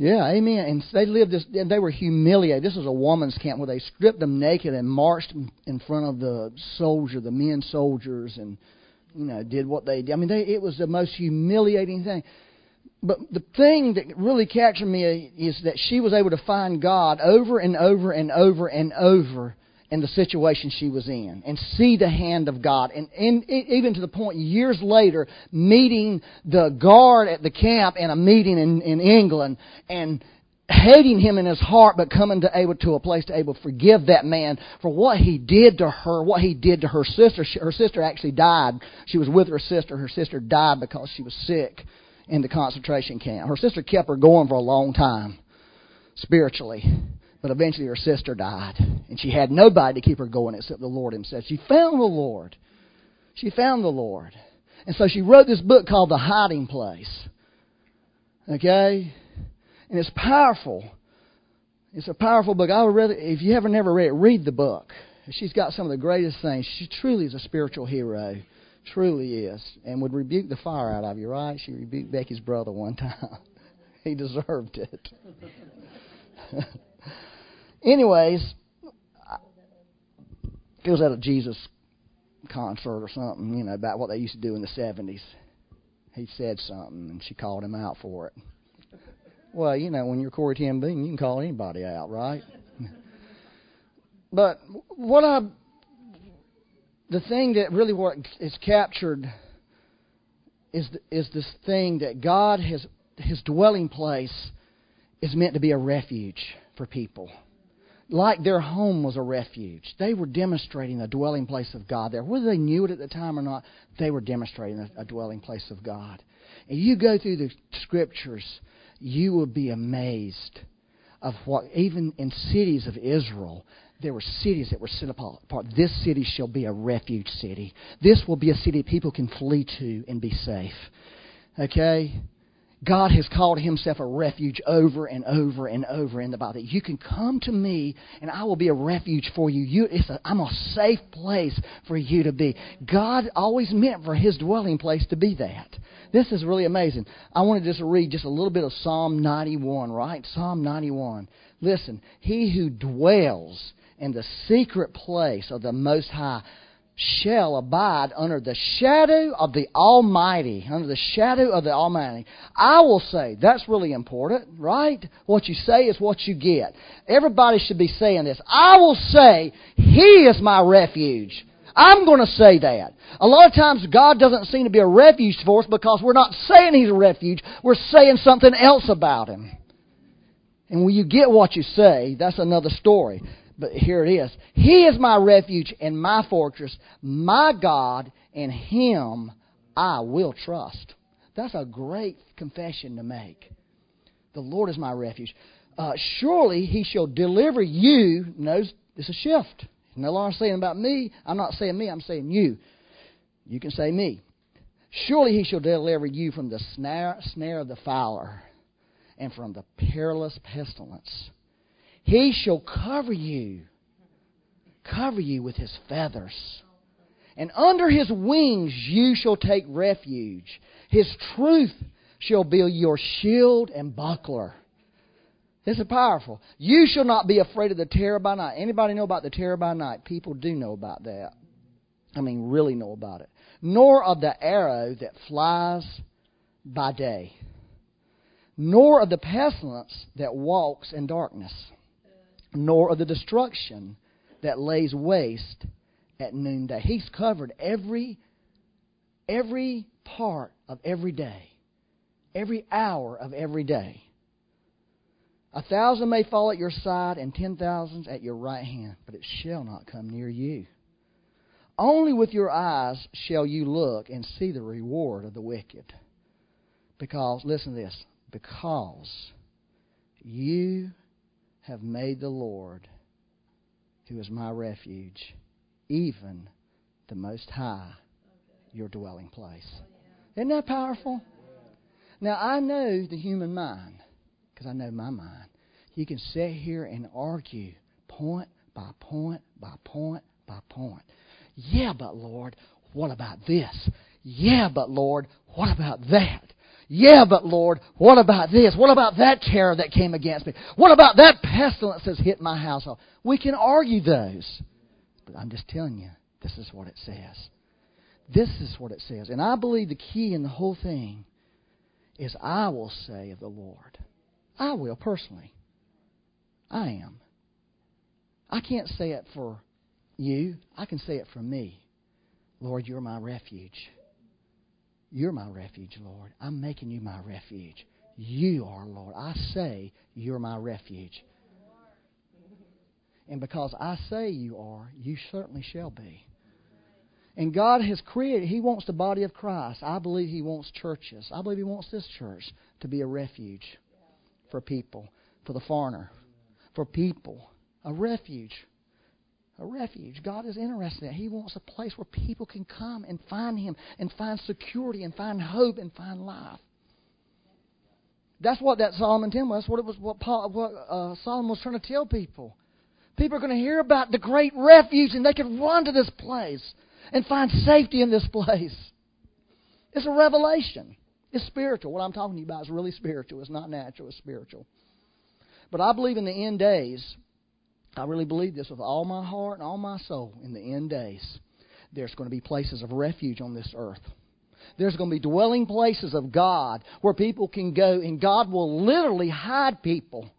Yeah, amen. And they lived this, and they were humiliated. This was a woman's camp where they stripped them naked and marched in front of the soldier, the men soldiers, and you know did what they did. I mean, they, it was the most humiliating thing. But the thing that really captured me is that she was able to find God over and over and over and over in the situation she was in and see the hand of God. And, and even to the point years later, meeting the guard at the camp in a meeting in, in England and hating him in his heart, but coming to able to a place to able to forgive that man for what he did to her, what he did to her sister. She, her sister actually died. She was with her sister. Her sister died because she was sick in the concentration camp. Her sister kept her going for a long time, spiritually. But eventually her sister died. And she had nobody to keep her going except the Lord Himself. She found the Lord. She found the Lord. And so she wrote this book called The Hiding Place. Okay? And it's powerful. It's a powerful book. I would rather, if you haven't never read it, read the book. She's got some of the greatest things. She truly is a spiritual hero. Truly is. And would rebuke the fire out of you, right? She rebuked Becky's brother one [LAUGHS] time. he deserved it. [LAUGHS] Anyways, it was at a Jesus concert or something, you know, about what they used to do in the 70s. He said something, and she called him out for it. Well, you know, when you're Corrie Ten you can call anybody out, right? but what I the thing that really what is captured is is this thing that God has His dwelling place is meant to be a refuge for people, like their home was a refuge. They were demonstrating the dwelling place of God there, whether they knew it at the time or not. They were demonstrating a, dwelling place of God. And you go through the scriptures, you will be amazed of what, even in cities of Israel, there were cities that were set apart. This city shall be a refuge city. This will be a city people can flee to and be safe. Okay? God has called himself a refuge over and over and over in the Bible. You can come to me and I will be a refuge for you. you it's a, I'm a safe place for you to be. God always meant for his dwelling place to be that. This is really amazing. I want to just read just a little bit of Psalm 91, right? Psalm 91. Listen, he who dwells in the secret place of the Most High shall abide under the shadow of the Almighty. Under the shadow of the Almighty. I will say, that's really important, right? What you say is what you get. Everybody should be saying this. I will say, He is my refuge. I'm going to say that. A lot of times God doesn't seem to be a refuge for us because we're not saying He's a refuge. We're saying something else about Him. And when you get what you say, that's another story. But here it is. He is my refuge and my fortress, my God, and Him I will trust. That's a great confession to make. The Lord is my refuge. Uh, surely He shall deliver you. Knows it's a shift. No longer saying about me. I'm not saying me. I'm saying you. You can say me. Surely He shall deliver you from the snare, snare of the fowler and from the perilous pestilence. He shall cover you, cover you with his feathers. And under his wings you shall take refuge. His truth shall be your shield and buckler. This is powerful. You shall not be afraid of the terror by night. Anybody know about the terror by night? People do know about that. I mean, really know about it. Nor of the arrow that flies by day, nor of the pestilence that walks in darkness nor of the destruction that lays waste at noonday. He's covered every every part of every day, every hour of every day. A thousand may fall at your side and ten thousands at your right hand, but it shall not come near you. Only with your eyes shall you look and see the reward of the wicked. Because, listen to this, because you have made the Lord, who is my refuge, even the Most High, your dwelling place. Isn't that powerful? Now, I know the human mind, because I know my mind. You can sit here and argue point by point by point by point. Yeah, but Lord, what about this? Yeah, but Lord, what about that? Yeah, but Lord, what about this? What about that terror that came against me? What about that pestilence that's hit my household? We can argue those. But I'm just telling you, this is what it says. This is what it says. And I believe the key in the whole thing is I will say of the Lord. I will personally. I am. I can't say it for you. I can say it for me. Lord, you're my refuge. You're my refuge, Lord. I'm making you my refuge. You are, Lord. I say you're my refuge. And because I say you are, you certainly shall be. And God has created, He wants the body of Christ. I believe He wants churches. I believe He wants this church to be a refuge for people, for the foreigner, for people. A refuge a refuge. God is interested in that. He wants a place where people can come and find Him and find security and find hope and find life. That's what that Solomon temple was. What it was. What, Paul, what uh, Solomon was trying to tell people. People are going to hear about the great refuge, and they can run to this place and find safety in this place. It's a revelation. It's spiritual. What I'm talking to you about is really spiritual. It's not natural. It's spiritual. But I believe in the end days, I really believe this with all my heart and all my soul. In the end days, there's going to be places of refuge on this earth. There's going to be dwelling places of God where people can go, and God will literally hide people.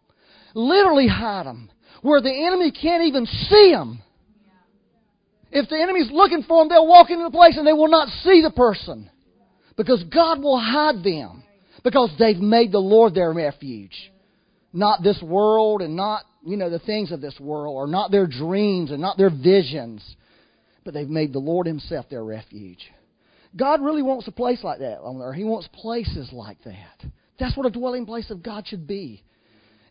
Literally hide them. Where the enemy can't even see them. If the enemy's looking for them, they'll walk into the place and they will not see the person. Because God will hide them. Because they've made the Lord their refuge. Not this world and not you know, the things of this world, or not their dreams and not their visions, but they've made the Lord Himself their refuge. God really wants a place like that on earth. He wants places like that. That's what a dwelling place of God should be.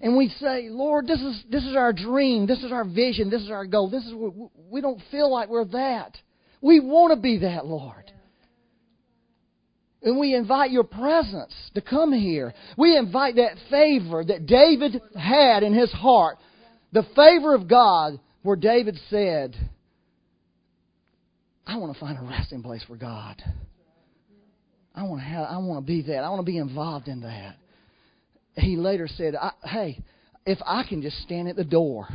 and we say, Lord, this is, this is our dream, this is our vision, this is our goal, this is we don't feel like we're that. We want to be that, Lord. And we invite your presence to come here. We invite that favor that David had in his heart. The favor of God, where David said, I want to find a resting place for God. I want to have, I want to be that. I want to be involved in that. He later said, "Hey, if I can just stand at the door,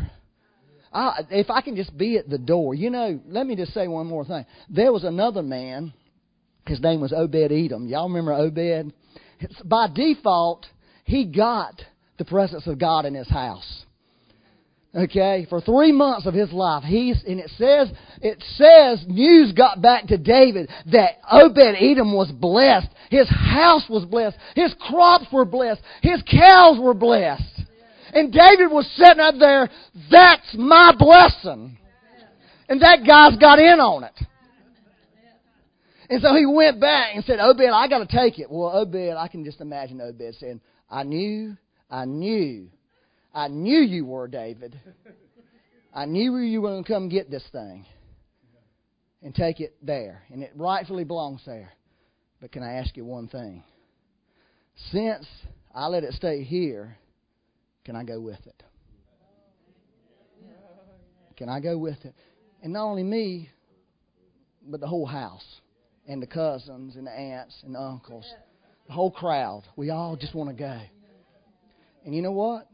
I, if I can just be at the door, you know. Let me just say one more thing. There was another man. His name was Obed Edom. Y'all remember Obed? By default, he got the presence of God in his house. Okay, for three months of his life, he's and it says it says news got back to David that Obed Edom was blessed, his house was blessed, his crops were blessed, his cows were blessed, and David was sitting up there. That's my blessing, and that guy's got in on it. And so he went back and said, Obed, I got to take it. Well, Obed, I can just imagine Obed saying, I knew, I knew I knew you were, David. I knew you were going to come get this thing and take it there. And it rightfully belongs there. But can I ask you one thing? Since I let it stay here, can I go with it? Can I go with it? And not only me, but the whole house, and the cousins, and the aunts, and the uncles, the whole crowd. We all just want to go. And you know what?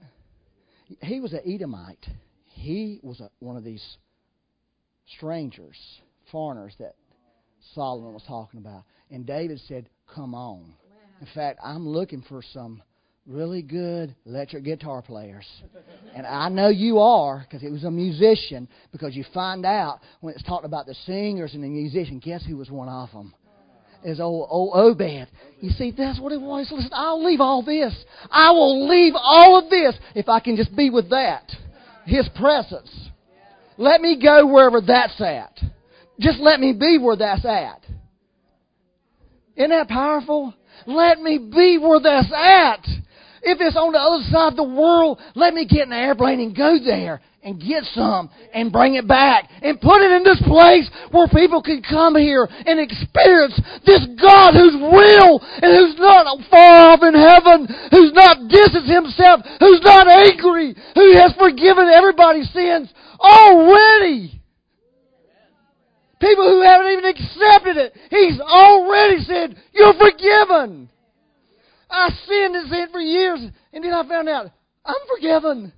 he was an Edomite. He was a, one of these strangers, foreigners that Solomon was talking about. And David said, Come on. In fact, I'm looking for some really good electric guitar players. And I know you are, because he was a musician, because you find out when it's talked about the singers and the musician, guess who was one of them? is old, old Obed. You see, that's what it was. Listen, I'll leave all this. I will leave all of this if I can just be with that. His presence. Let me go wherever that's at. Just let me be where that's at. Isn't that powerful? Let me be where that's at. If it's on the other side of the world, let me get in the airplane and go there and get some and bring it back and put it in this place where people can come here and experience this God who's real and who's not far off in heaven, who's not distant himself, who's not angry, who has forgiven everybody's sins already. People who haven't even accepted it, He's already said, You're forgiven. I sinned and sinned for years, and then I found out I'm forgiven.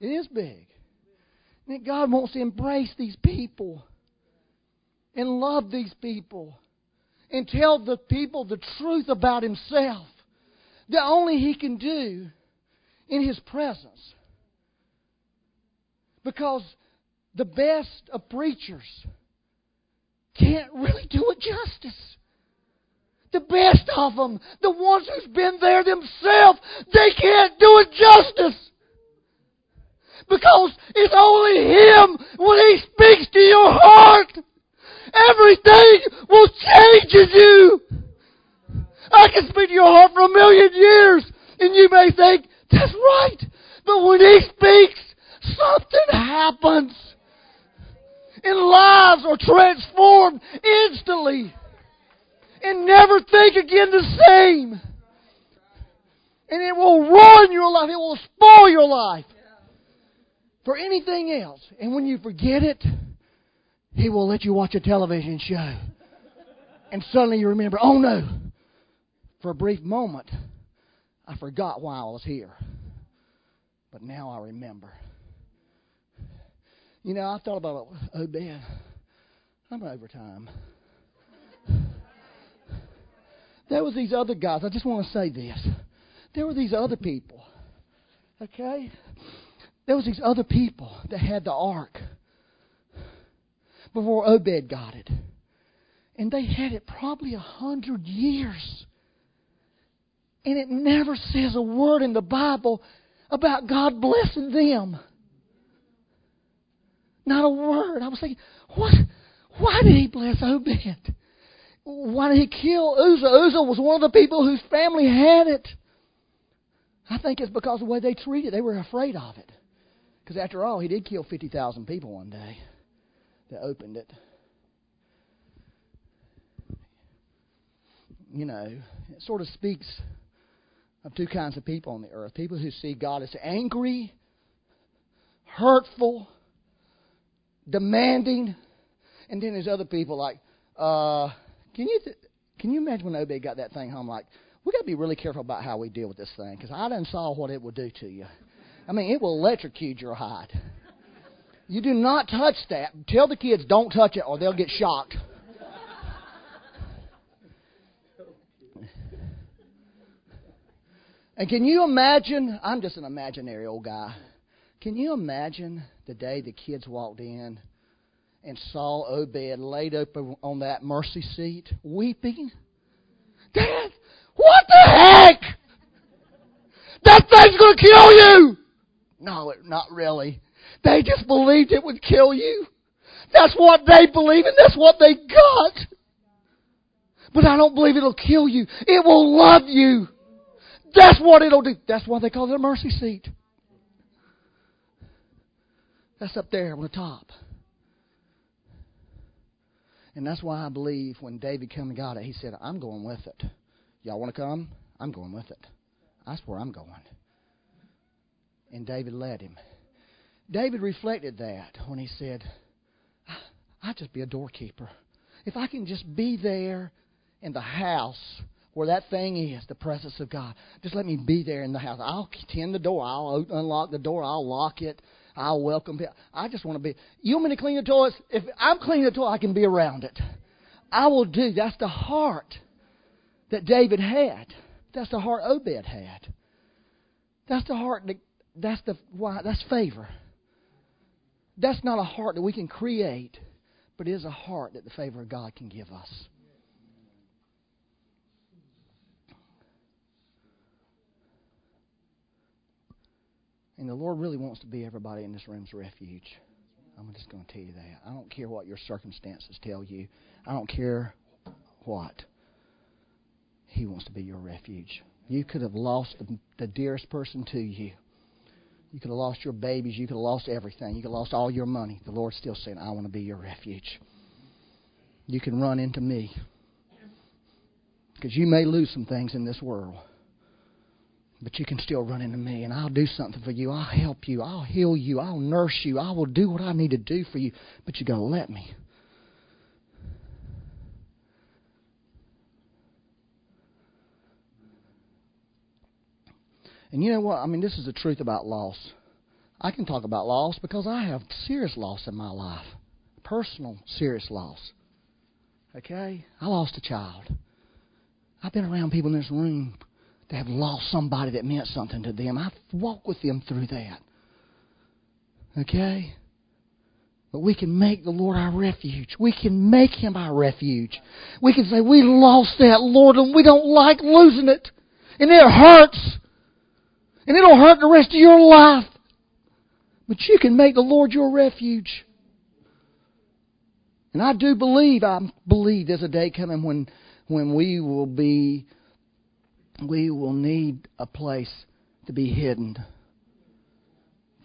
It is big. And God wants to embrace these people and love these people and tell the people the truth about Himself that only He can do in His presence. Because the best of preachers can't really do it justice. The best of them, the ones who's been there themselves, they can't do it justice. Because it's only Him when He speaks to your heart. Everything will change in you. I can speak to your heart for a million years, and you may think, that's right. But when He speaks, something happens. And lives are transformed instantly. And never think again the same. And it will ruin your life. It will spoil your life for anything else. And when you forget it, He will let you watch a television show. And suddenly you remember, oh no, for a brief moment, I forgot why I was here. But now I remember. You know, I thought about, oh, Ben, I'm over time. There was these other guys. I just want to say this. There were these other people. Okay? There was these other people that had the ark before Obed got it. And they had it probably a hundred years. And it never says a word in the Bible about God blessing them. Not a word. I was thinking, what? Why did he bless Obed? why did he kill Uzzah? Uzzah was one of the people whose family had it. I think it's because of the way they treated it. They were afraid of it. Because after all, he did kill 50,000 people one day that opened it. You know, it sort of speaks of two kinds of people on the earth people who see God as angry, hurtful, demanding, and then there's other people like, uh, can you th- can you imagine when Obed got that thing home? Like, we got to be really careful about how we deal with this thing because I done saw what it will do to you. I mean, it will electrocute your hide. You do not touch that. Tell the kids don't touch it or they'll get shocked. And can you imagine? I'm just an imaginary old guy. Can you imagine the day the kids walked in and saw Obed laid open on that mercy seat, weeping? Dad, what the heck? That thing's going to kill you! No, not really. They just believed it would kill you. That's what they believe and that's what they got. But I don't believe it'll kill you. It will love you. That's what it'll do. That's why they call it a mercy seat. That's up there on the top. And that's why I believe when David came and got it, he said, I'm going with it. Y'all want to come? I'm going with it. That's where I'm going. And David led him. David reflected that when he said, I'd just be a doorkeeper. If I can just be there in the house where that thing is, the presence of God. Just let me be there in the house. I'll tend the door. I'll unlock the door. I'll lock it. I'll welcome people. I just want to be. You want me to clean the toilets? If I'm cleaning the toilet, I can be around it. I will do. That's the heart that David had. That's the heart Obed had. That's the heart that. That's the why. That's favor. That's not a heart that we can create, but it is a heart that the favor of God can give us. And the Lord really wants to be everybody in this room's refuge. I'm just going to tell you that. I don't care what your circumstances tell you. I don't care what. He wants to be your refuge. You could have lost the, the dearest person to you. You could have lost your babies. You could have lost everything. You could have lost all your money. The Lord's still saying, I want to be your refuge. You can run into me. Because you may lose some things in this world. But you can still run into me, and I'll do something for you. I'll help you. I'll heal you. I'll nurse you. I will do what I need to do for you. But you got to let me. And you know what? I mean, this is the truth about loss. I can talk about loss because I have serious loss in my life. Personal, serious loss. Okay? I lost a child. I've been around people in this room they have lost somebody that meant something to them. I've walked with them through that. Okay? But we can make the Lord our refuge. We can make Him our refuge. We can say, We lost that, Lord, and we don't like losing it. And it hurts. And it'll hurt the rest of your life. But you can make the Lord your refuge. And I do believe, I believe there's a day coming when, when we will be we will need a place to be hidden,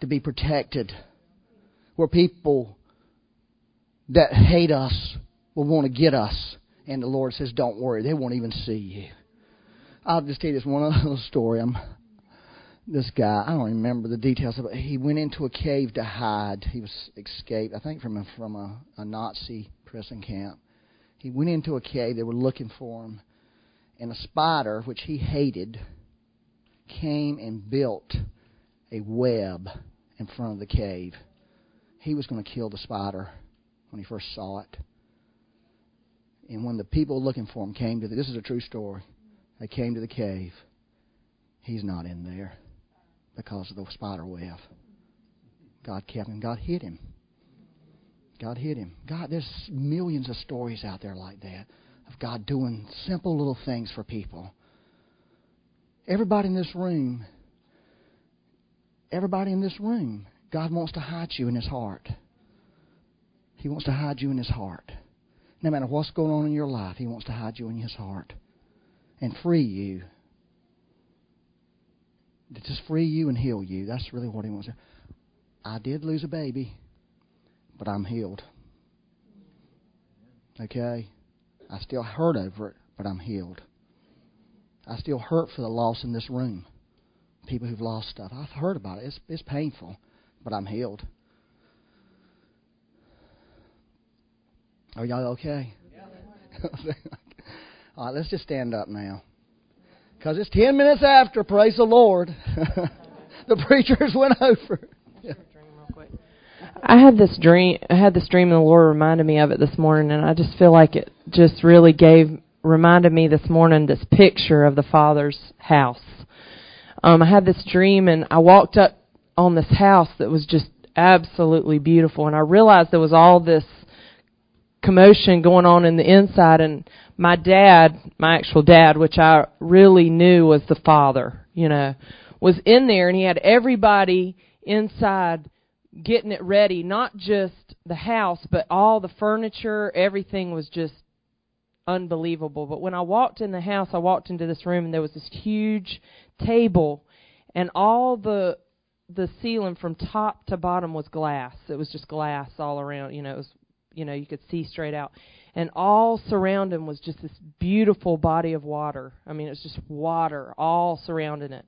to be protected, where people that hate us will want to get us. And the Lord says, Don't worry, they won't even see you. I'll just tell you this one [LAUGHS] little story. I'm this guy, I don't remember the details it. He went into a cave to hide. He was escaped, I think, from a, from a, a Nazi prison camp. He went into a cave. They were looking for him and a spider, which he hated, came and built a web in front of the cave. He was going to kill the spider when he first saw it. And when the people looking for him came to the, this is a true story. They came to the cave. He's not in there because of the spider web. God kept him. God hid him. God hid him. God, there's millions of stories out there like that of God doing simple little things for people. Everybody in this room, everybody in this room, God wants to hide you in His heart. He wants to hide you in His heart. No matter what's going on in your life, He wants to hide you in His heart and free you. To just free you and heal you. That's really what He wants. I did lose a baby, but I'm healed. Okay? I still hurt over it, but I'm healed. I still hurt for the loss in this room. People who've lost stuff. I've heard about it. It's, it's painful, but I'm healed. Are y'all okay? [LAUGHS] All right, let's just stand up now. Because it's 10 minutes after, praise the Lord. [LAUGHS] the preachers went over. I had this dream. I had this dream, and the Lord reminded me of it this morning, and I just feel like it just really gave reminded me this morning this picture of the Father's house. Um, I had this dream, and I walked up on this house that was just absolutely beautiful, and I realized there was all this commotion going on in the inside, and my dad, my actual dad, which I really knew was the father, you know, was in there, and he had everybody inside getting it ready, not just the house, but all the furniture, everything was just unbelievable. But when I walked in the house, I walked into this room and there was this huge table and all the the ceiling from top to bottom was glass. It was just glass all around, you know, it was you know, you could see straight out. And all surrounding was just this beautiful body of water. I mean, it was just water all surrounding it.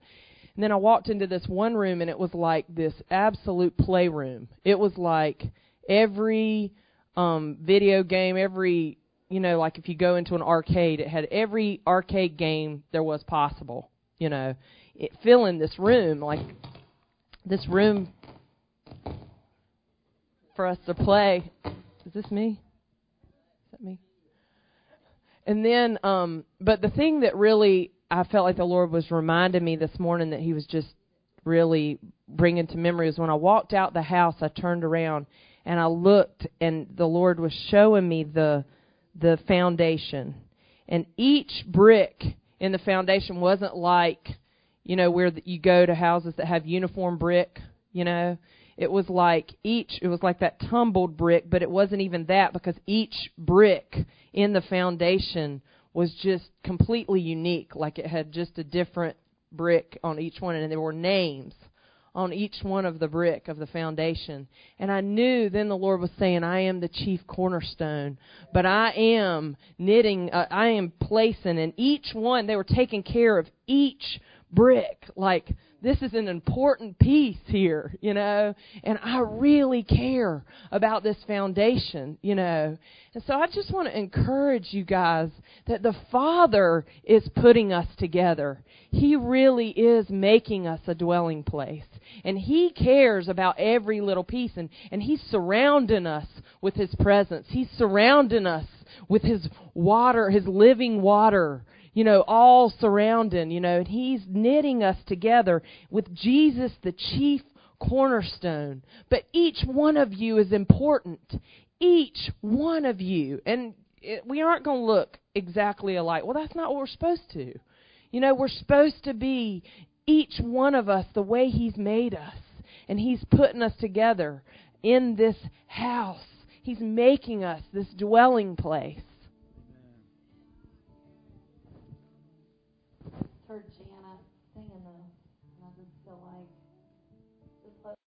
And then I walked into this one room and it was like this absolute playroom. It was like every um video game, every you know, like if you go into an arcade, it had every arcade game there was possible. You know, it filling this room like this room for us to play. Is this me? Is that me? And then, um, but the thing that really I felt like the Lord was reminding me this morning that He was just really bringing to memory was when I walked out the house, I turned around and I looked, and the Lord was showing me the the foundation, and each brick in the foundation wasn't like you know where you go to houses that have uniform brick, you know. It was like each, it was like that tumbled brick, but it wasn't even that because each brick in the foundation was just completely unique. Like it had just a different brick on each one, and there were names on each one of the brick of the foundation. And I knew then the Lord was saying, I am the chief cornerstone, but I am knitting, uh, I am placing and each one, they were taking care of each brick. Like, this is an important piece here, you know, and I really care about this foundation, you know. And so I just want to encourage you guys that the Father is putting us together. He really is making us a dwelling place. And He cares about every little piece, and, and He's surrounding us with His presence. He's surrounding us with His water, His living water you know, all surrounding, you know, and he's knitting us together with Jesus, the chief cornerstone. But each one of you is important. Each one of you. And it, we aren't going to look exactly alike. Well, that's not what we're supposed to. You know, we're supposed to be each one of us the way he's made us. And he's putting us together in this house. He's making us this dwelling place.